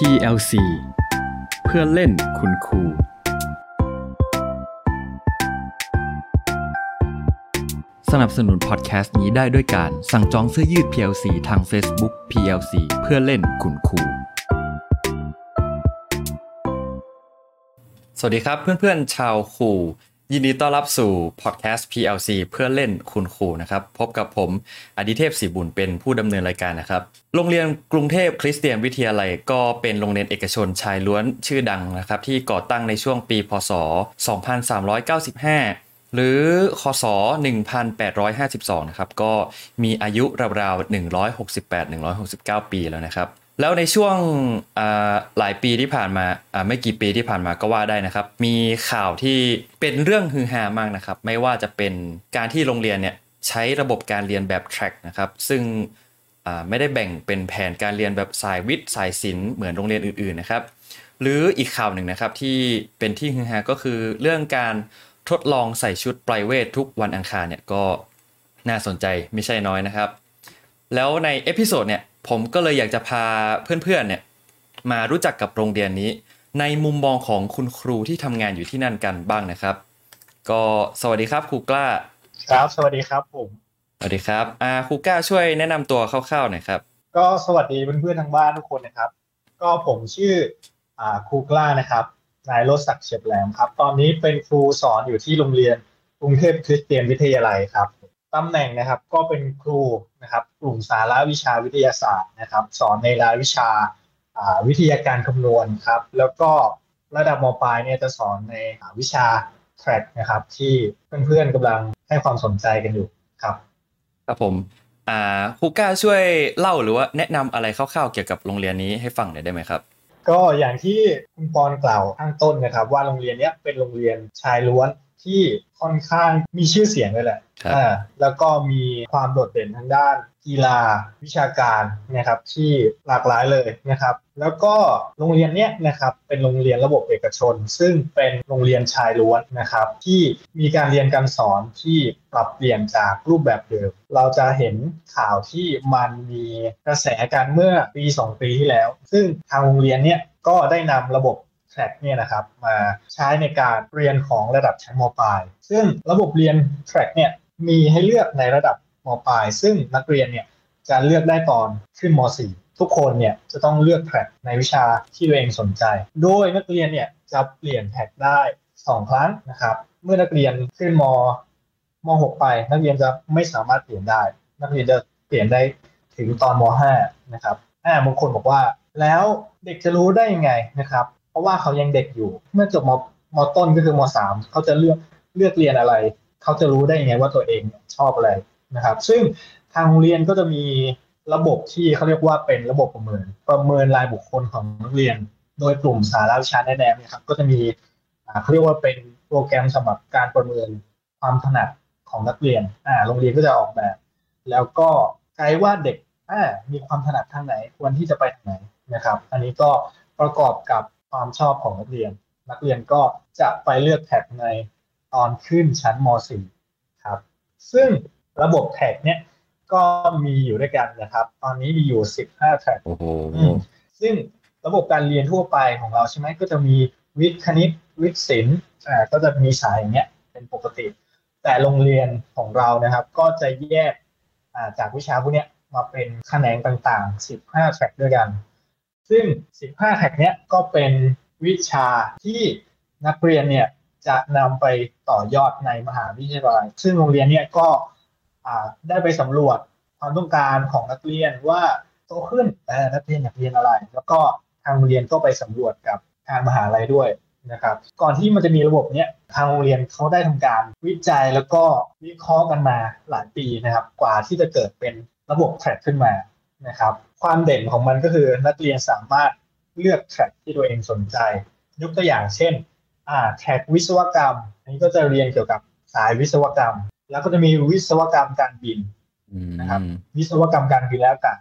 PLC เพื่อเล่นคุณครู สนับสนุนพอดแคสต์นี้ได้ด้วยการสั่งจองเสื้อยืด PLC ทาง Facebook PLC เพื่อเล่นคุณครู สวัสดีครับเพื่อนๆชาวครู ยินดีต้อนรับสู่พอดแคสต์ PLC เพื่อเล่นคุณครูนะครับ พบกับผมอดิเทพศรีบุญเป็นผู้ดำเนินรายการนะครับ โรงเรียนกรุงเทพคริสเตียนวิทยาลัยก็เป็นโรงเรียนเอกชนชายล้วนชื่อดังนะครับ ที่ก่อตั้งในช่วงปี พศ 2395 หรือคศ 1852 นะครับ ก็มีอายุราวๆ 168-169 ปีแล้วนะครับ แล้วในช่วงหลายปีที่ผ่านมาไม่กี่ปีที่ผ่านมาก็ว่าได้นะครับ มีข่าวที่เป็นเรื่องฮือฮามากนะครับ ไม่ว่าจะเป็นการที่โรงเรียนเนี่ยใช้ระบบการเรียนแบบ track นะครับ ซึ่งไม่ได้แบ่งเป็นแผนการเรียนแบบสายวิทย์สายศิลป์เหมือนโรงเรียนอื่นๆนะครับ หรืออีกข่าวหนึ่งนะครับที่เป็นที่ฮือฮาก็คือเรื่องการทดลองใส่ชุด private ทุกวันอังคารเนี่ยก็น่าสนใจไม่ใช่น้อยนะครับ แล้วใน episode เนี่ย ผมก็เลยอยากจะพาเพื่อนๆเนี่ยมารู้จักกับโรงเรียนนี้ ในมุมมองของคุณครูที่ทำงานอยู่ที่นั่นกันบ้างนะครับ ก็สวัสดีครับครูกล้า ครับ สวัสดีครับผมสวัสดีครับอ่าครูกล้าช่วยแนะนำตัวคร่าวๆหน่อยครับ ก็สวัสดีเพื่อนๆทางบ้านทุกคนนะครับ ก็ผมชื่ออ่าครูกล้านะครับนายรถศักดิ์เฉียบแหลมครับ ตอนนี้เป็นครูสอนอยู่ที่โรงเรียนกรุงเทพคริสเตียนวิทยาลัยครับ ตำแหน่งนะครับก็เป็นครูนะครับกลุ่มสาระวิชาวิทยาศาสตร์นะครับ สอนในรายวิชาวิทยาการคำนวณครับ แล้วก็ระดับมปลายเนี่ยจะสอนในวิชา track นะครับ ที่เพื่อนๆกำลังให้ความสนใจกันอยู่ครับครับผมอ่าครูก้าช่วยเล่าหรือว่าแนะนำอะไรคร่าวๆเกี่ยวกับโรงเรียนนี้ให้ฟังหน่อยได้ไหมครับก็อย่างที่คุณปอนกล่าวข้างต้นนะครับ ว่าโรงเรียนนี้เป็นโรงเรียนชายล้วน ที่ค่อนข้างมีชื่อเสียงเลยแหละอ่าแล้วก็มีความโดดเด่นทางด้านกีฬาวิชาการนะครับที่หลากหลายเลยนะครับ แล้วก็โรงเรียนเนี้ยนะครับเป็นโรงเรียนระบบเอกชน ซึ่งเป็นโรงเรียนชายล้วนนะครับที่มีการเรียนการสอนที่ปรับเปลี่ยนจากรูปแบบเดิม เราจะเห็นข่าวที่มันมีกระแสการเมื่อปี 2 ปีที่แล้ว ซึ่งทางโรงเรียนเนี้ยก็ได้นำระบบ แทร็กเนี่ยนะครับมาใช้ในการเรียนของระดับชั้นมปลาย ซึ่งระบบเรียนแทร็กเนี่ยมีให้เลือกในระดับมปลาย ซึ่งนักเรียนเนี่ยจะเลือกได้ตอนขึ้นม .4 ทุกคนเนี่ยจะต้องเลือกแทร็กในวิชาที่ตัวเองสนใจ โดยนักเรียนเนี่ยจะเปลี่ยนแทร็กได้ 2 ครั้งนะครับ เมื่อนักเรียนขึ้นมม .6 ไป นักเรียนจะไม่สามารถเปลี่ยนได้ นักเรียนจะเปลี่ยนได้ถึงตอนม .5 นะครับอ่าบางคนบอกว่า แล้วเด็กจะรู้ได้ยังไงนะครับ เพราะว่าเขายังเด็กอยู่ เมื่อจบมมต้นก็คือมสามเขาจะเลือกเลือกเรียนอะไร เขาจะรู้ได้ยังไงว่าตัวเองชอบอะไรนะครับ ซึ่งทางโรงเรียนก็จะมีระบบที่เขาเรียกว่าเป็นระบบประเมิน ประเมินรายบุคคลของนักเรียน โดยกลุ่มสาระวิชาแนะแนนะครับ ก็จะมีเขาเรียกว่าเป็นโปรแกรมสำหรับการประเมินความถนัดของนักเรียนอ่าโรงเรียนก็จะออกแบบ แล้วก็ไกด์ว่าเด็กอ่ามีความถนัดทางไหนควรที่จะไปทางไหนนะครับ อันนี้ก็ประกอบกับ ความชอบของนักเรียน นักเรียนก็จะไปเลือก track ในตอนขึ้นชั้นม .4 ครับ ซึ่งระบบ track เนี่ยก็มีอยู่ด้วยกันนะครับ ตอนนี้มีอยู่ 15 track ซึ่งระบบการเรียนทั่วไปของเราใช่ไหมก็จะมีวิทย์คณิตวิทย์ศิลป์อ่าก็จะมีสายอย่างเงี้ยเป็นปกติ แต่โรงเรียนของเรานะครับ ก็จะแยกจากวิชาพวกนี้มาเป็นแขนงต่างๆ 15 track ด้วยกัน ซึ่ง 15 แท็กเนี้ยก็เป็นวิชาที่นักเรียนเนี่ยจะนำไปต่อยอดในมหาวิทยาลัย ซึ่งโรงเรียนเนี่ยก็ได้ไปสำรวจความต้องการของนักเรียนว่าโตขึ้นนักเรียนอยากเรียนอะไร แล้วก็ทางโรงเรียนก็ไปสำรวจกับทางมหาลัยด้วยนะครับ ก่อนที่มันจะมีระบบเนี้ยทางโรงเรียนเขาได้ทำการวิจัยแล้วก็วิเคราะห์กันมาหลายปีนะครับ กว่าที่จะเกิดเป็นระบบแทร็กขึ้นมา นะครับ ความเด่นของมันก็คือนักเรียนสามารถเลือกแทร็กที่ตัวเองสนใจ ยกตัวอย่างเช่นอ่าแทร็กวิศวกรรม อันนี้ก็จะเรียนเกี่ยวกับสายวิศวกรรม แล้วก็จะมีวิศวกรรมการบินนะครับ วิศวกรรมการบินแล้วกัน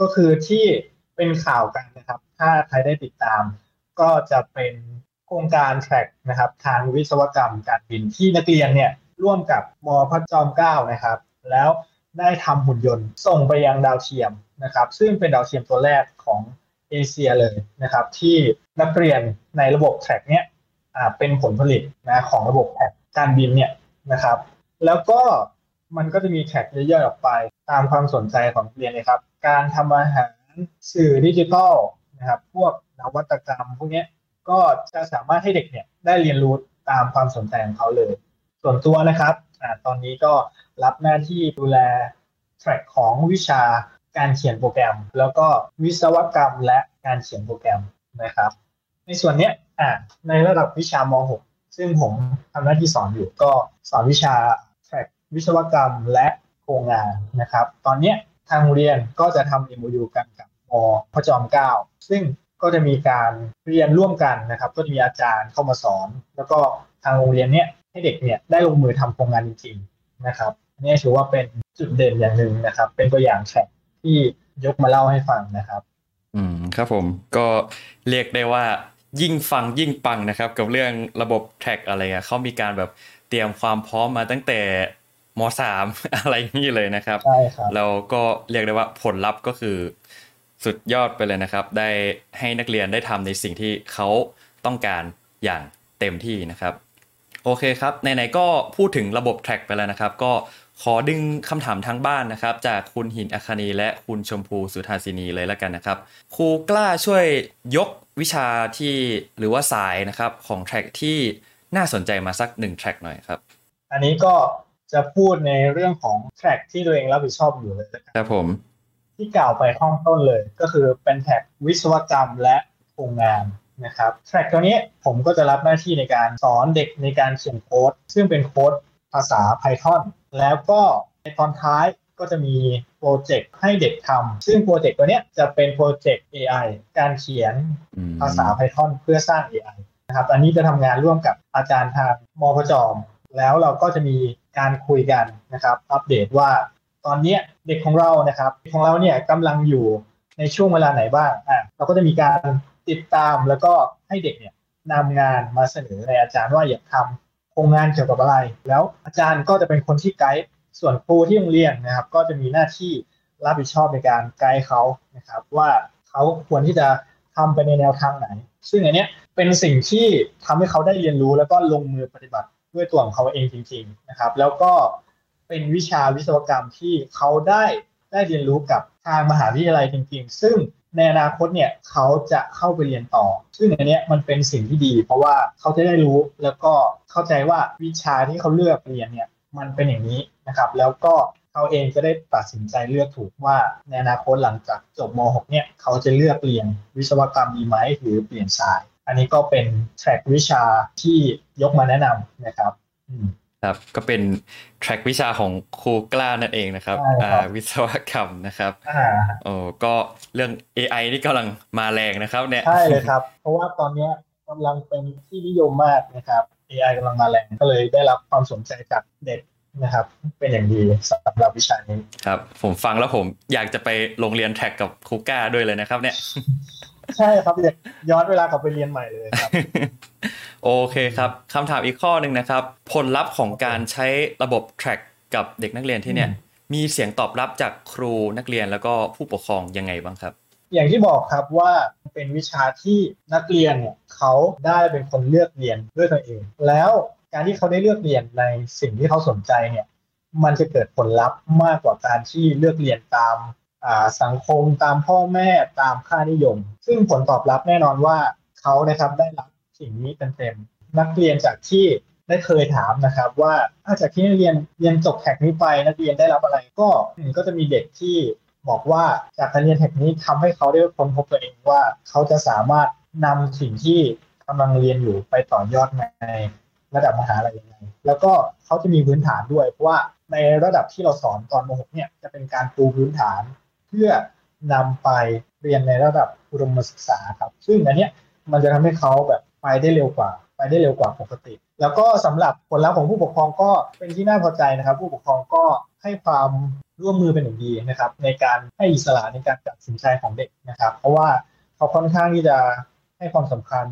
ก็คือที่เป็นข่าวกันนะครับ ถ้าใครได้ติดตาม ก็จะเป็นโครงการแทร็กนะครับ ทางวิศวกรรมการบินที่นักเรียนเนี่ยร่วมกับมพระจอมเกล้านะครับ แล้วได้ทำหุ่นยนต์ส่งไปยังดาวเทียม นะครับซึ่งเป็นดาวเทียมตัวแรกของเอเชียเลยนะครับ ที่นักเรียนในระบบแทร็กเนี้ยเป็นผลผลิตนะของระบบแทร็กการบินเนี่ยนะครับ แล้วก็มันก็จะมีแท็กเยอยๆออกไป ตามความสนใจของเรียนเลยครับ การทำอาหารสื่อดิจิทัลนะครับ พวกนวัตกรรมพวกนี้ก็จะสามารถให้เด็กเนี่ยได้เรียนรู้ตามความสนใจของเขาเลย ส่วนตัวนะครับอตอนนี้ก็รับหน้าที่ดูแลแทร็กของวิชา การเขียนโปรแกรม แล้วก็วิศวกรรมและการเขียนโปรแกรมนะครับ ในส่วนนี้อ่ในระดับวิชาม .6 ซึ่งผมทำหน้าที่สอนอยู่ก็สอนวิชาแทร็กวิศวกรรมและโครงงานนะครับ ตอนนี้ทางเรียนก็จะทำ MOU กันกับมพจอมเก้าซึ่งก็จะมีการเรียนร่วมกันนะครับ ก็จะมีอาจารย์เข้ามาสอน แล้วก็ทางโรงเรียนเนี้ยให้เด็กเนี่ยได้ลงมือทำโครงงานจริงๆนะครับนี่ถือว่าเป็นจุดเด่นอย่างหนึ่งนะครับ เป็นตัวอย่างแทร็ก ที่ยกมาเล่าให้ฟังนะครับ อืมครับผมก็เรียกได้ว่ายิ่งฟังยิ่งปังนะครับ กับเรื่องระบบแท็กอะไรอะเขามีการแบบเตรียมความพร้อมมาตั้งแต่มสามอะไรนี่เลยนะครับใช่ครับแล้วก็เรียกได้ว่าผลลัพธ์ก็คือสุดยอดไปเลยนะครับ ได้ให้นักเรียนได้ทำในสิ่งที่เขาต้องการอย่างเต็มที่นะครับ โอเคครับไหนๆก็พูดถึงระบบแท็กไปแล้วนะครับ ก็ ขอดึงคำถามทางบ้านนะครับ จากคุณหินอัคนีและคุณชมพูสุธาสินีเลยแล้วกันนะครับ ครูกล้าช่วยยกวิชาที่หรือว่าสายนะครับของแทร็กที่น่าสนใจมาสักหนึ่ง track หน่อยครับ อันนี้ก็จะพูดในเรื่องของ track ที่ตัวเองรับผิดชอบอยู่เลยครับผม ที่กล่าวไปข้างต้นเลย ก็คือเป็น track วิศวกรรมและโครงงานนะครับ track ตัวนี้ผมก็จะรับหน้าที่ในการสอนเด็กในการเขียนโค้ดซึ่งเป็นโค้ด ภาษา Python แล้วก็ในตอนท้ายก็จะมีโปรเจกต์ให้เด็กทำ ซึ่งโปรเจกต์ตัวนี้จะเป็นโปรเจกต์ AI การเขียนภาษา Python เพื่อสร้าง AI นะครับอันนี้จะทำงานร่วมกับอาจารย์ทางมพจอม แล้วเราก็จะมีการคุยกันนะครับอัปเดตว่าตอนนี้เด็กของเรานะครับของเราเนี่ยกำลังอยู่ในช่วงเวลาไหนบ้างอะเราก็จะมีการติดตามแล้วก็ให้เด็กเนี่ยนำงานมาเสนอในอาจารย์ว่าอยากทำ โครงงานเกี่ยวกับอะไร แล้วอาจารย์ก็จะเป็นคนที่ไกด์ส่วนครูที่โรงเรียนนะครับ ก็จะมีหน้าที่รับผิดชอบในการไกด์เขานะครับ ว่าเขาควรที่จะทำไปในแนวทางไหน ซึ่งอันนี้เป็นสิ่งที่ทำให้เขาได้เรียนรู้แล้วก็ลงมือปฏิบัติด้วยตัวของเขาเองจริง ๆนะครับ แล้วก็เป็นวิชาวิศวกรรมที่เขาได้ได้เรียนรู้กับทางมหาวิทยาลัยจริง ๆ ซึ่ง ในอนาคตเนี่ยเขาจะเข้าไปเรียนต่อ ซึ่งอันนี้มันเป็นสิ่งที่ดี เพราะว่าเขาจะได้รู้แล้วก็เข้าใจว่าวิชาที่เขาเลือกเรียนเนี่ยมันเป็นอย่างนี้นะครับ แล้วก็เขาเองจะได้ตัดสินใจเลือกถูกว่าในอนาคตหลังจากจบม .6 เนี่ยเขาจะเลือกเรียนวิศวกรรมดีไหมหรือเปลี่ยนสาย อันนี้ก็เป็นแทร็กวิชาที่ยกมาแนะนำนะครับ ครับก็เป็นแทร็กวิชาของครูกล้านั่นเองนะครับวิศวกรรมนะครับโอ้ก็เรื่อง AI นี่กำลังมาแรงนะครับเนี่ยใช่เลยครับ เพราะว่าตอนนี้กำลังเป็นที่นิยมมากนะครับ AI กำลังมาแรงก็เลยได้รับความสนใจจากเด็กนะครับ เป็นอย่างดีสำหรับวิชานี้ครับ ผมฟังแล้วผมอยากจะไปโรงเรียนแท็กกับครูก้าด้วยเลยนะครับ เนี่ย ใช่ครับอยากย้อนเวลากลับไปเรียนใหม่เลยครับ โอเคครับคำถามอีกข้อหนึ่งนะครับ ผลลัพธ์ของการใช้ระบบ track กับเด็กนักเรียนที่เนี่ย มีเสียงตอบรับจากครูนักเรียนแล้วก็ผู้ปกครองยังไงบ้างครับ อย่างที่บอกครับว่าเป็นวิชาที่นักเรียนเนี่ยเขาได้เป็นคนเลือกเรียนด้วยตัวเอง แล้วการที่เขาได้เลือกเรียนในสิ่งที่เขาสนใจเนี่ย มันจะเกิดผลลัพธ์มากกว่าการที่เลือกเรียนตาม สังคมตามพ่อแม่ตามค่านิยม ซึ่งผลตอบรับแน่นอนว่าเขานะครับได้รับสิ่งนี้เต็มๆนักเรียนจากที่ได้เคยถามนะครับ ว่าถ้าจากที่นักเรียนเรียนจบแท็กนี้ไปนักเรียนได้รับอะไรก็ก็จะมีเด็กที่บอกว่าจากการเรียนแท็กนี้ทำให้เขาได้ค้นพบตัวเองว่าเขาจะสามารถนำสิ่งที่กำลังเรียนอยู่ไปต่อยอดในระดับมหาลัยยังไงแล้วก็เขาจะมีพื้นฐานด้วยเพราะว่าในระดับที่เราสอนตอนม .6 เนี่ยจะเป็นการปูพื้นฐาน เพื่อนำไปเรียนในระดับอุดมศึกษาครับ ซึ่งอันนี้มันจะทำให้เขาแบบไปได้เร็วกว่า ไปได้เร็วกว่าปกติ แล้วก็สำหรับผลลัพธ์ของผู้ปกครองก็เป็นที่น่าพอใจนะครับ ผู้ปกครองก็ให้ความร่วมมือเป็นอย่างดีนะครับ ในการให้อิสระในการตัดสินใจของเด็กนะครับ เพราะว่าเขาค่อนข้างที่จะให้ความสำคัญ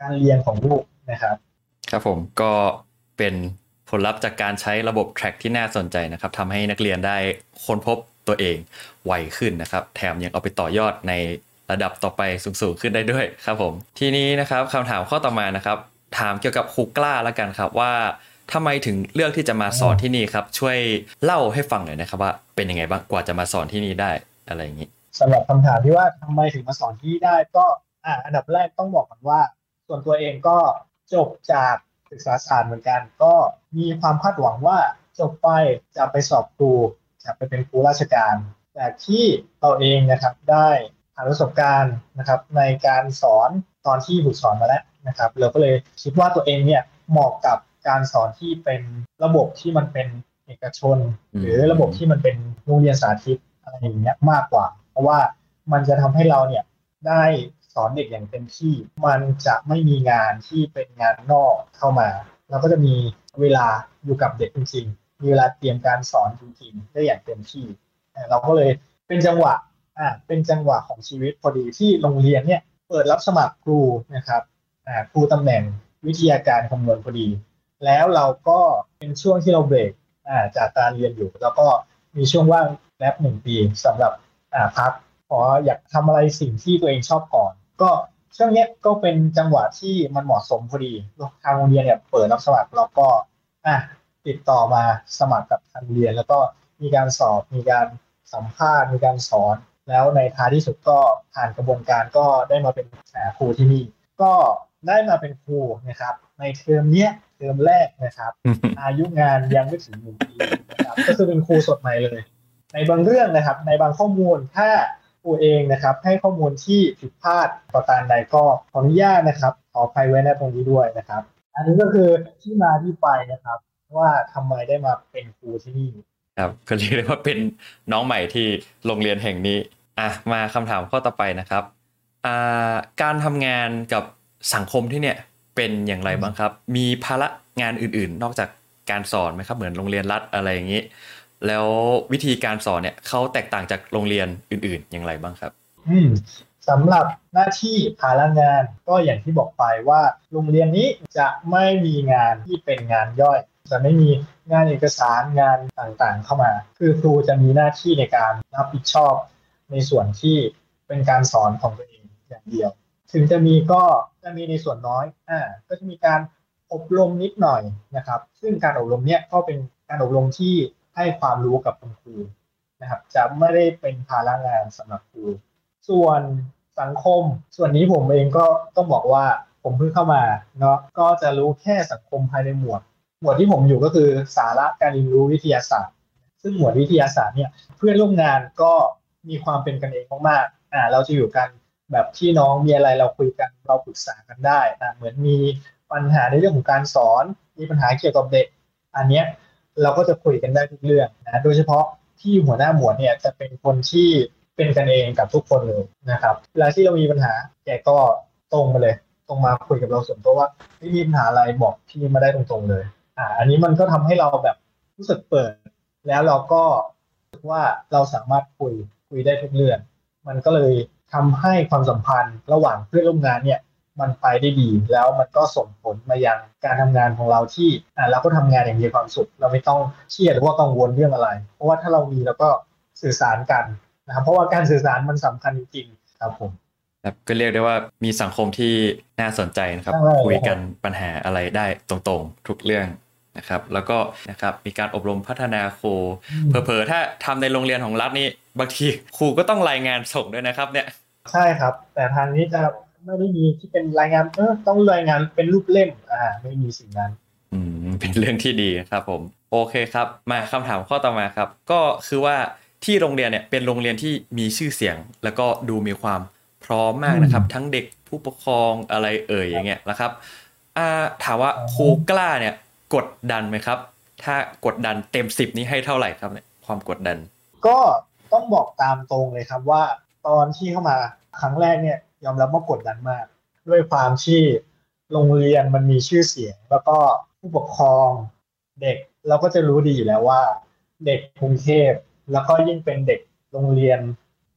การเรียนของลูกนะครับ ครับผมก็เป็นผลลัพธ์จากการใช้ระบบ track ที่น่าสนใจนะครับทำให้นักเรียนได้ค้นพบ ตัวเองไวขึ้นนะครับ แถมยังเอาไปต่อยอดในระดับต่อไปสูงๆขึ้นได้ด้วยครับผม ทีนี้นะครับคำถามข้อต่อมานะครับ ถามเกี่ยวกับครูกล้าแล้วกันครับว่าทำไมถึงเลือกที่จะมาสอนที่นี่ครับ ช่วยเล่าให้ฟังหน่อยนะครับว่าเป็นยังไงบ้างกว่าจะมาสอนที่นี่ได้อะไรอย่างนี้สำหรับคำถามที่ว่าทำไมถึงมาสอนที่ได้ก็อ่าอันดับแรกต้องบอกกันว่า ส่วนตัวเองก็จบจากศึกษาศาสตร์เหมือนกัน ก็มีความคาดหวังว่าจบไปจะไปสอบครู จะไปเป็นครูราชการ แต่ที่เราเองนะครับได้ผ่านประสบการณ์นะครับในการสอนตอนที่บุกสอนมาแล้วนะครับ เราก็เลยคิดว่าตัวเองเนี่ยเหมาะกับการสอนที่เป็นระบบที่มันเป็นเอกชน หรือระบบที่มันเป็นโรงเรียนสาธิตอะไรอย่างเงี้ยมากกว่า เพราะว่ามันจะทำให้เราเนี่ยได้สอนเด็กอย่างเต็มที่ มันจะไม่มีงานที่เป็นงานนอกเข้ามา เราก็จะมีเวลาอยู่กับเด็กจริงๆ มีเวลาเตรียมการสอนจริงๆได้อย่างเต็มที่เราก็เลยเป็นจังหวะอ่าเป็นจังหวะของชีวิตพอดีที่โรงเรียนเนี่ยเปิดรับสมัครครูนะครับอ่าครูตำแหน่งวิทยาการคำนวณพอดี แล้วเราก็เป็นช่วงที่เราเบรกอ่าจากการเรียนอยู่ แล้วก็มีช่วงว่างแลบหนึ่งปีสำหรับอ่าพักขออยากทำอะไรสิ่งที่ตัวเองชอบก่อน ก็ช่วงนี้ก็เป็นจังหวะที่มันเหมาะสมพอดีทางโรงเรียนเนี่ยเปิดรับสมัครเราก็อะ ติดต่อมาสมัครกับทางเรียน แล้วก็มีการสอบมีการสัมภาษณ์มีการสอน แล้วในท้ายที่สุดก็ผ่านกระบวนการก็ได้มาเป็นครูที่นี่ ก็ได้มาเป็นครูนะครับ ในเทอมเนี้ยเทอมแรกนะครับ อายุงานยังไม่ถึงหนึ่งปีนะครับก็คือเป็นครูสดใหม่เลย ในบางเรื่องนะครับ ในบางข้อมูลถ้าครูเองนะครับ ให้ข้อมูลที่ผิดพลาดประการใดก็ขออนุญาตนะครับขออภัยไว้ในตรงนี้ด้วยนะครับ อันนี้ก็คือที่มาที่ไปนะครับ ว่าทำไมได้มาเป็นครูที่นี่ ครับก็เรียกได้ว่าเป็นน้องใหม่ที่โรงเรียนแห่งนี้อะมาคำถามข้อต่อไปนะครับอ่าการทำงานกับสังคมที่เนี่ยเป็นอย่างไรบ้างครับ มีภาระงานอื่นๆ นอกจากการสอนไหมครับ เหมือนโรงเรียนรัฐอะไรอย่างนี้ แล้ววิธีการสอนเนี่ยเขาแตกต่างจากโรงเรียนอื่น ๆ อย่างไรบ้างครับ อืมสำหรับหน้าที่ภาระงานก็อย่างที่บอกไปว่า โรงเรียนนี้จะไม่มีงานที่เป็นงานย่อย จะไม่มีงานเอกสารงานต่างๆ เข้ามา คือครูจะมีหน้าที่ในการรับผิดชอบในส่วนที่เป็นการสอนของตัวเองอย่างเดียว ถึงจะมีก็จะมีในส่วนน้อยอ่าก็จะมีการอบรมนิดหน่อยนะครับ ซึ่งการอบรมเนี้ยก็เป็นการอบรมที่ให้ความรู้กับคุณครูนะครับ จะไม่ได้เป็นภาระงานสำหรับครู ส่วนสังคม ส่วนนี้ผมเองก็ต้องบอกว่าผมเพิ่งเข้ามาเนาะก็จะรู้แค่สังคมภายในหมวด หมวดที่ผมอยู่ก็คือสาระการเรียนรู้วิทยาศาสตร์ ซึ่งหมวดวิทยาศาสตร์เนี่ยเพื่อนร่วมงานก็มีความเป็นกันเองมากๆอ่าเราจะอยู่กันแบบพี่น้องมีอะไรเราคุยกันเราปรึกษากันได้อ่าเหมือนมีปัญหาในเรื่องของการสอน มีปัญหาเกี่ยวกับเด็ก อันเนี้ยเราก็จะคุยกันได้ทุกเรื่องนะโดยเฉพาะที่หัวหน้าหมวดเนี่ยจะเป็นคนที่เป็นกันเองกับทุกคนเลยนะครับเวลาที่เรามีปัญหาแกก็ตรงมาเลย ตรงมาคุยกับเราส่วนตัวว่าไม่มีปัญหาอะไรบอกพี่มาได้ตรงๆเลย อ่า อันนี้มันก็ทำให้เราแบบรู้สึกเปิด แล้วเราก็รู้สึกว่าเราสามารถคุยคุยได้ทุกเรื่อง มันก็เลยทำให้ความสัมพันธ์ระหว่างเพื่อนร่วมงานเนี่ยมันไปได้ดี แล้วมันก็ส่งผลมายังการทำงานของเราที่อ่าเราก็ทำงานอย่างมีความสุข เราไม่ต้องเครียดหรือว่ากังวลเรื่องอะไร เพราะว่าถ้าเรามีเราก็สื่อสารกันนะครับเพราะว่าการสื่อสารมันสำคัญจริงๆครับผมครับก็เรียกได้ว่ามีสังคมที่น่าสนใจนะครับ คุยกันปัญหาอะไรได้ตรงๆ ทุกเรื่อง นะครับแล้วก็นะครับมีการอบรมพัฒนาครูเผลอๆถ้าทำในโรงเรียนของรัฐนี่บางทีครูก็ต้องรายงานส่งด้วยนะครับเนี่ยใช่ครับ แต่ทางนี้จะไม่ได้มีที่เป็นรายงานเออต้องรายงานเป็นรูปเล่มอ่าไม่มีสิ่งนั้นอืมเป็นเรื่องที่ดีครับผมโอเคครับมาคำถามข้อต่อมาครับ ก็คือว่าที่โรงเรียนเนี่ยเป็นโรงเรียนที่มีชื่อเสียง แล้วก็ดูมีความพร้อมมากนะครับ ทั้งเด็กผู้ปกครองอะไรเอ่ยอย่างเงี้ยนะครับอ่าถามว่าครูกล้าเนี่ย กดดันไหมครับ ถ้ากดดันเต็มสิบนี้ให้เท่าไหร่ครับเนี่ยความกดดัน ก็ต้องบอกตามตรงเลยครับว่า ตอนที่เข้ามาครั้งแรกเนี่ยยอมรับว่ากดดันมาก ด้วยความที่โรงเรียนมันมีชื่อเสียง แล้วก็ผู้ปกครองเด็กเราก็จะรู้ดีอยู่แล้วว่า เด็กกรุงเทพแล้วก็ยิ่งเป็นเด็กโรงเรียน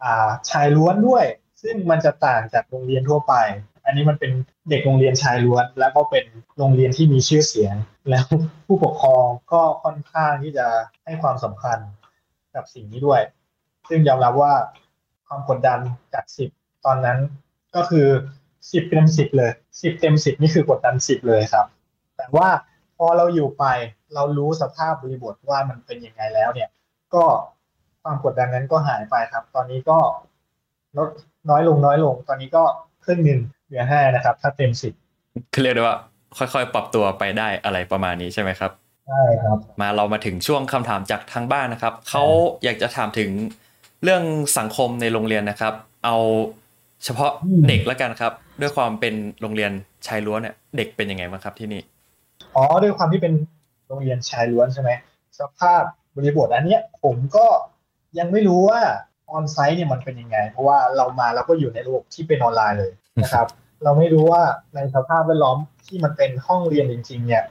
อ่าชายล้วนด้วย ซึ่งมันจะต่างจากโรงเรียนทั่วไป อันนี้มันเป็นเด็กโรงเรียนชายล้วน แล้วก็เป็นโรงเรียนที่มีชื่อเสียง แล้วผู้ปกครองก็ค่อนข้างที่จะให้ความสำคัญกับสิ่งนี้ด้วย ซึ่งยอมรับว่าความกดดันจากสิบตอนนั้นก็คือสิบเต็มสิบเลยสิบเต็มสิบนี่คือกดดันสิบเลยครับ แต่ว่าพอเราอยู่ไปเรารู้สภาพบริบทว่ามันเป็นยังไงแล้วเนี่ย ก็ความกดดันนั้นก็หายไปครับ ตอนนี้ก็ลดน้อยลงน้อยลง ตอนนี้ก็ครึ่งหนึ่ง เหลือห้านะครับ ถ้าเต็มสิบคือเรียกได้ว่า ค่อยๆ ปรับตัวไปได้อะไรประมาณนี้ใช่ไหมครับใช่ครับ มาเรามาถึงช่วงคำถามจากทางบ้านนะครับเขาอยากจะถามถึงเรื่องสังคมในโรงเรียนนะครับ เอาเฉพาะเด็กแล้วกันครับ ด้วยความเป็นโรงเรียนชายล้วนเนี่ยเด็กเป็นยังไงบ้างครับที่นี่อ๋อด้วยความที่เป็นโรงเรียนชายล้วนใช่ไหมสภาพบริบทอันเนี้ยผมก็ยังไม่รู้ว่าออนไซต์เนี่ยมันเป็นยังไง เพราะว่าเรามาเราก็อยู่ในระบบที่เป็นออนไลน์เลย นะครับ เราไม่รู้ว่าในสภาพแวดล้อมที่มันเป็นห้องเรียนจริง ๆ เนี่ย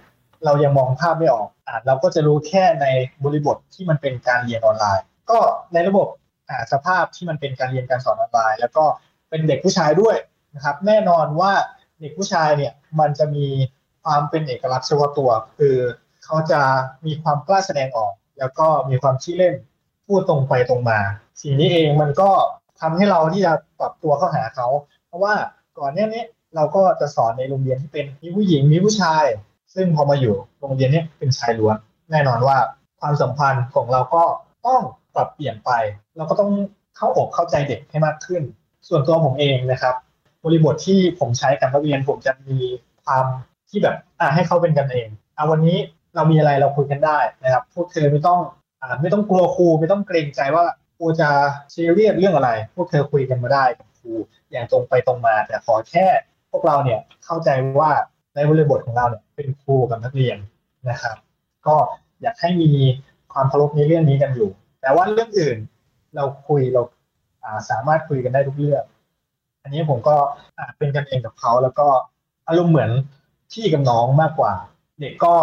เรายังมองภาพไม่ออกอ่าเราก็จะรู้แค่ในบริบทที่มันเป็นการเรียนออนไลน์ ก็ในระบบอ่าสภาพที่มันเป็นการเรียนการสอนออนไลน์ แล้วก็เป็นเด็กผู้ชายด้วยนะครับ แน่นอนว่าเด็กผู้ชายเนี่ยมันจะมีความเป็นเอกลักษณ์เฉพาะตัว คือเขาจะมีความกล้าแสดงออก แล้วก็มีความชี้เล่นพูดตรงไปตรงมา สิ่งนี้เองมันก็ทำให้เราที่จะปรับตัวเข้าหาเขา เพราะว่า ก่อนเนี้ยนี้เราก็จะสอนในโรงเรียนที่เป็นมีผู้หญิงมีผู้ชาย ซึ่งพอมาอยู่โรงเรียนนี้เป็นชายล้วน แน่นอนว่าความสัมพันธ์ของเราก็ต้องปรับเปลี่ยนไป เราก็ต้องเข้าอกเข้าใจเด็กให้มากขึ้น ส่วนตัวผมเองนะครับ บริบทที่ผมใช้กับนักเรียนผมจะมีความที่แบบอ่าให้เขาเป็นกันเองอ่าวันนี้เรามีอะไรเราคุยกันได้นะครับพวกเธอไม่ต้องอ่าไม่ต้องกลัวครูไม่ต้องเกรงใจว่าครูจะเรียสเรื่องอะไร พวกเธอคุยกันมาไดู้อย่างตรงไปตรงมา แต่ขอแค่พวกเราเนี่ยเข้าใจว่าในบริบทของเราเนี่ยเป็นครูกับนักเรียนนะครับ ก็อยากให้มีความเคารพในเรื่องนี้กันอยู่ แต่ว่าเรื่องอื่นเราคุยเราสามารถคุยกันได้ทุกเรื่อง อันนี้ผมก็เป็นกันเองกับเขาแล้วก็อารมณ์เหมือนพี่กับน้องมากกว่า เด็กก็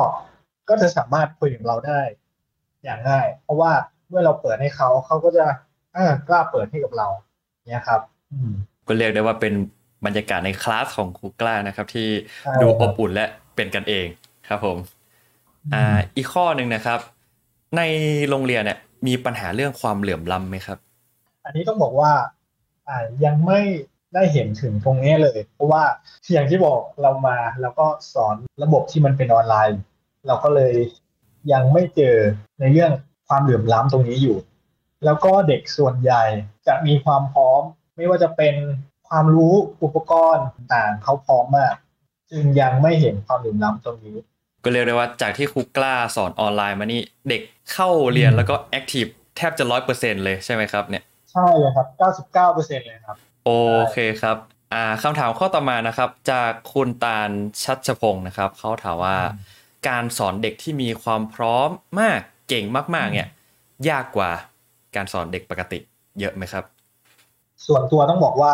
ก็จะสามารถคุยกับเราได้ อย่างง่าย เพราะว่าเมื่อเราเปิดให้เขาเขาก็จะกล้าเปิดให้กับเราเนี่ยครับ ก็เรียกได้ว่าเป็นบรรยากาศในคลาสของครูกล้านะครับ ที่ดูอบอุ่นและเป็นกันเองครับผมอ่าอีกข้อหนึ่งนะครับ ในโรงเรียนเนี่ยมีปัญหาเรื่องความเหลื่อมล้ำไหมครับ อันนี้ต้องบอกว่าอ่ายังไม่ได้เห็นถึงตรงนี้เลย เพราะว่าอย่างที่บอกเรามาแล้วก็สอนระบบที่มันเป็นออนไลน์ เราก็เลยยังไม่เจอในเรื่องความเหลื่อมล้ำตรงนี้อยู่ แล้วก็เด็กส่วนใหญ่จะมีความพร้อม ไม่ว่าจะเป็นความรู้อุปกรณ์ต่างเขาพร้อมมาก จึงยังไม่เห็นความเหลื่อมล้ำตรงนี้ ก็เรียกได้ว่าจากที่ครูกล้าสอนออนไลน์มานี่ เด็กเข้าเรียนแล้วก็แอคทีฟแทบจะร้อยเปอร์เซ็นเลยใช่ไหมครับเนี่ย ใช่เลยครับเก้าสิบเก้าเปอร์เซ็นเลยครับ โอเคครับอ่าคำถามข้อต่อมานะครับ จากคุณตาลชัชพงศ์นะครับเขาถามว่าการสอนเด็กที่มีความพร้อมมากเก่งมากๆเนี่ยยากกว่าการสอนเด็กปกติเยอะไหมครับ ส่วนตัวต้องบอกว่า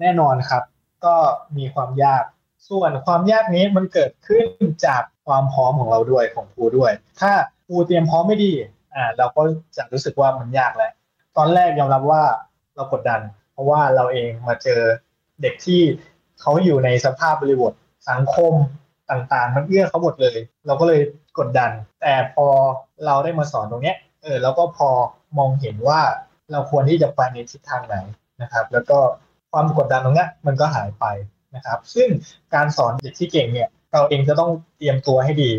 แน่นอนครับ ก็มีความยาก ส่วนความยากนี้มันเกิดขึ้นจากความพร้อมของเราด้วยของครูด้วย ถ้าครูเตรียมพร้อมไม่ดีอ่าเราก็จะรู้สึกว่ามันยากแหละตอนแรกยอมรับว่าเรากดดัน เพราะว่าเราเองมาเจอเด็กที่เขาอยู่ในสภาพบริบทสังคมต่างๆ มันเอื้อเขาหมดเลย เราก็เลยกดดัน แต่พอเราได้มาสอนตรงเนี้ยเออเราก็พอมองเห็นว่าเราควรที่จะไปในทิศทางไหน นะครับ แล้วก็ความกดดันตรงนี้มันก็หายไปนะครับ ซึ่งการสอนเด็กที่เก่งเนี่ย เราเองจะต้องเตรียมตัวให้ดี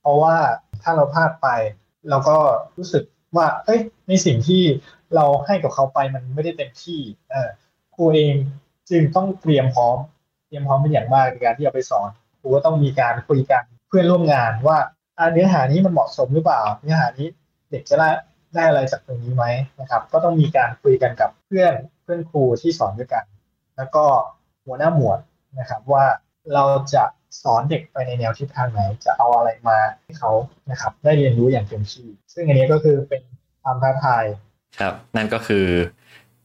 เพราะว่าถ้าเราพลาดไป เราก็รู้สึกว่าเอ้ยในสิ่งที่เราให้กับเขาไปมันไม่ได้เต็มที่เออครูเองจึงต้องเตรียมพร้อม เตรียมพร้อมเป็นอย่างมากในการที่จะไปสอนครูก็ต้องมีการคุยกันเพื่อนร่วมงานว่าเนื้อหานี้มันเหมาะสมหรือเปล่า เนื้อหานี้เด็กจะได้ ได้อะไรจากตรงนี้ไหมนะครับ ก็ต้องมีการคุยกันกับเพื่อนเพื่อนครูที่สอนด้วยกัน แล้วก็หัวหน้าหมวดนะครับว่าเราจะสอนเด็กไปในแนวทิศทางไหน จะเอาอะไรมาให้เขานะครับ ได้เรียนรู้อย่างเต็มที่ซึ่งอันนี้ก็คือเป็นความท้าทายครับ นั่นก็คือ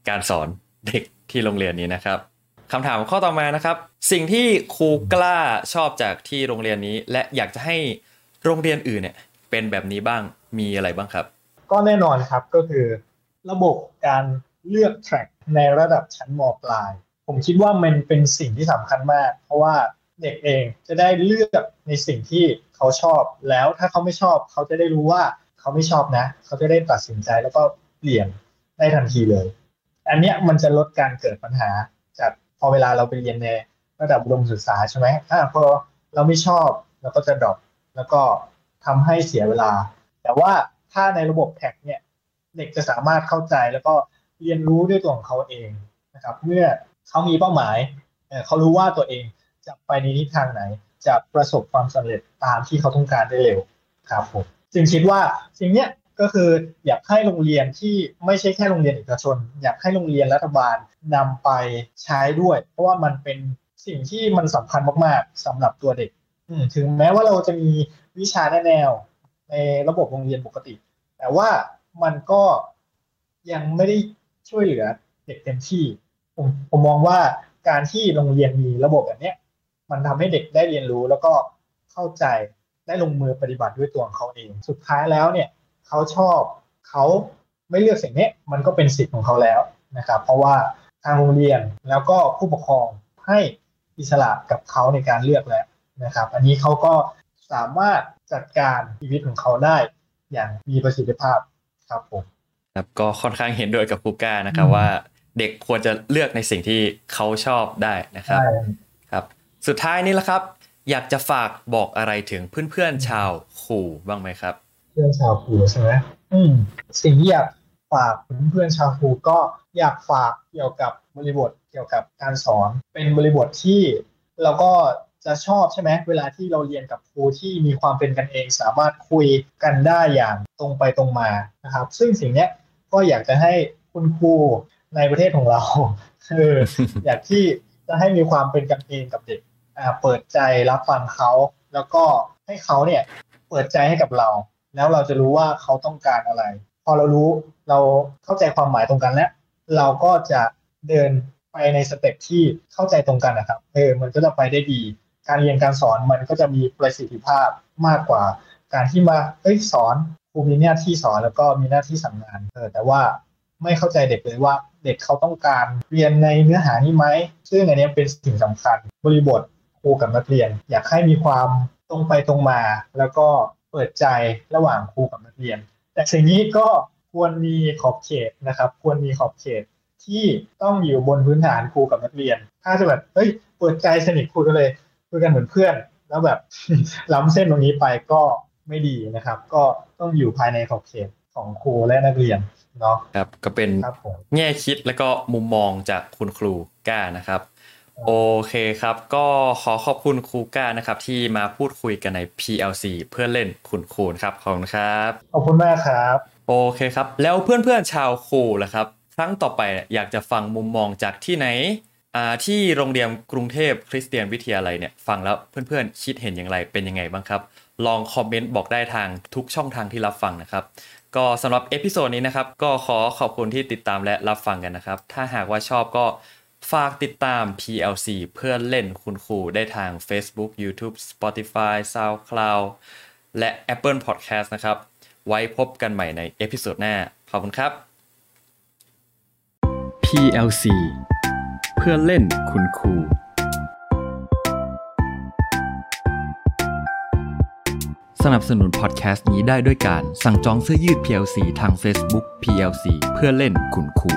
การสอนเด็กที่โรงเรียนนี้นะครับคำถามข้อต่อมานะครับ สิ่งที่ครูกล้าชอบจากที่โรงเรียนนี้ และอยากจะให้โรงเรียนอื่นเนี่ยเป็นแบบนี้บ้างมีอะไรบ้างครับ ก็แน่นอนครับก็คือ ระบบการเลือกแทร็กในระดับชั้นมปลาย ผมคิดว่ามันเป็นสิ่งที่สำคัญมาก เพราะว่าเด็กเองจะได้เลือกในสิ่งที่เขาชอบ แล้วถ้าเขาไม่ชอบ เขาจะได้รู้ว่าเขาไม่ชอบนะ เขาจะได้ตัดสินใจแล้วก็เปลี่ยนได้ทันทีเลย อันนี้มันจะลดการเกิดปัญหาจากพอเวลาเราไปเรียนในระดับอุดมศึกษาใช่ไหมอ่าพอเราไม่ชอบเราก็จะดรอปแล้วก็ทำให้เสียเวลา แต่ว่า ถ้าในระบบแท็กเนี่ยเด็กจะสามารถเข้าใจแล้วก็เรียนรู้ด้วยตัวของเขาเองนะครับ เมื่อเขามีเป้าหมายเขารู้ว่าตัวเองจะไปในทิศทางไหน จะประสบความสำเร็จตามที่เขาต้องการได้เร็วครับผมจึงคิดว่าสิ่งนี้ก็คืออยากให้โรงเรียนที่ไม่ใช่แค่โรงเรียนเอกชน อยากให้โรงเรียนรัฐบาลนำไปใช้ด้วย เพราะว่ามันเป็นสิ่งที่มันสำคัญมากๆสำหรับตัวเด็กถึงแม้ว่าเราจะมีวิชาแนว ในระบบโรงเรียนปกติ แต่ว่ามันก็ยังไม่ได้ช่วยเหลือเด็กเต็มที่ ผมผมมองว่าการที่โรงเรียนมีระบบแบบนี้มันทำให้เด็กได้เรียนรู้แล้วก็เข้าใจได้ลงมือปฏิบัติด้วยตัวของเขาเอง สุดท้ายแล้วเนี่ยเขาชอบเขาไม่เลือกสิ่งนี้มันก็เป็นสิทธิ์ของเขาแล้วนะครับ เพราะว่าทางโรงเรียนแล้วก็ผู้ปกครองให้อิสระกับเขาในการเลือกแล้วนะครับ อันนี้เขาก็สามารถ จัดการชีวิตของเขาได้ อย่างมีประสิทธิภาพครับผมครับก็ค่อนข้างเห็นด้วยกับคูก้านะครับว่าเด็กควรจะเลือกในสิ่งที่เขาชอบได้นะครับครับ สุดท้ายนี้ละครับ อยากจะฝากบอกอะไรถึงเพื่อนๆชาวขู่บ้างไหมครับ เพื่อนชาวขู่ใช่ไหมอืมสิ่งที่อยากฝากเพื่อนชาวครูก็อยากฝากเกี่ยวกับบริบทเกี่ยวกับการสอน เป็นบริบทที่เราก็ จะชอบใช่ไหมเวลาที่เราเรียนกับครูที่มีความเป็นกันเอง สามารถคุยกันได้อย่างตรงไปตรงมานะครับ ซึ่งสิ่งนี้ก็อยากจะให้คุณครูในประเทศของเราเอออยากที่จะให้มีความเป็นกันเองกับเด็กอ่าเปิดใจรับฟังเขาแล้วก็ให้เขาเนี่ยเปิดใจให้กับเรา แล้วเราจะรู้ว่าเขาต้องการอะไร พอเรารู้เราเข้าใจความหมายตรงกันแล้ว เราก็จะเดินไปใน step ที่เข้าใจตรงกันนะครับ เออ มันก็จะไปได้ดี การเรียนการสอนมันก็จะมีประสิทธิภาพมากกว่า การที่มาเอ้ยสอนครูมีหน้าที่สอนแล้วก็มีหน้าที่สั่งงานเออแต่ว่าไม่เข้าใจเด็กเลยว่าเด็กเขาต้องการเรียนในเนื้อหานี้ไหมซึ่งอันนี้เป็นสิ่งสำคัญ บริบทครูกับนักเรียน อยากให้มีความตรงไปตรงมา แล้วก็เปิดใจระหว่างครูกับนักเรียน แต่สิ่งนี้ก็ควรมีขอบเขตนะครับ ควรมีขอบเขตที่ต้องอยู่บนพื้นฐานครูกับนักเรียน ถ้าจะแบบเฮ้ยเปิดใจสนิทครูกันเลย คุยกันเหมือนเพื่อน แล้วแบบล้ำเส้นตรงนี้ไปก็ไม่ดีนะครับ ก็ต้องอยู่ภายในขอบเขตของครูและนักเรียนเนาะครับก็เป็นแง่คิดแล้วก็มุมมองจากคุณครูก้านะครับ โอเคครับ ก็ขอขอบคุณครูก้านะครับ ที่มาพูดคุยกันใน PLC เพื่อเล่นขุนคูนครับขอบคุณครับขอบคุณมากครับ โอเคครับ แล้วเพื่อนๆชาวครูล่ะครับ ครั้งต่อไปอยากจะฟังมุมมองจากที่ไหน ที่โรงเรียนกรุงเทพคริสเตียนวิทยาลัยเนี่ยฟังแล้วเพื่อนๆ คิดเห็นอย่างไรเป็นยังไงบ้างครับ ลองคอมเมนต์บอกได้ทางทุกช่องทางที่รับฟังนะครับ ก็สำหรับ episode นี้นะครับ ก็ขอขอบคุณที่ติดตามและรับฟังกันนะครับ ถ้าหากว่าชอบก็ฝากติดตาม PLC เพื่อนเล่นคุณครูได้ทาง Facebook YouTube Spotify SoundCloud และ Apple Podcast นะครับ ไว้พบกันใหม่ใน episode หน้า ขอบคุณครับ PLC เพื่อนเล่นคุณครู สนับสนุนพอดแคสต์นี้ได้ด้วยการสั่งจองเสื้อยืด PLC ทาง Facebook PLC เพื่อนเล่นคุณครู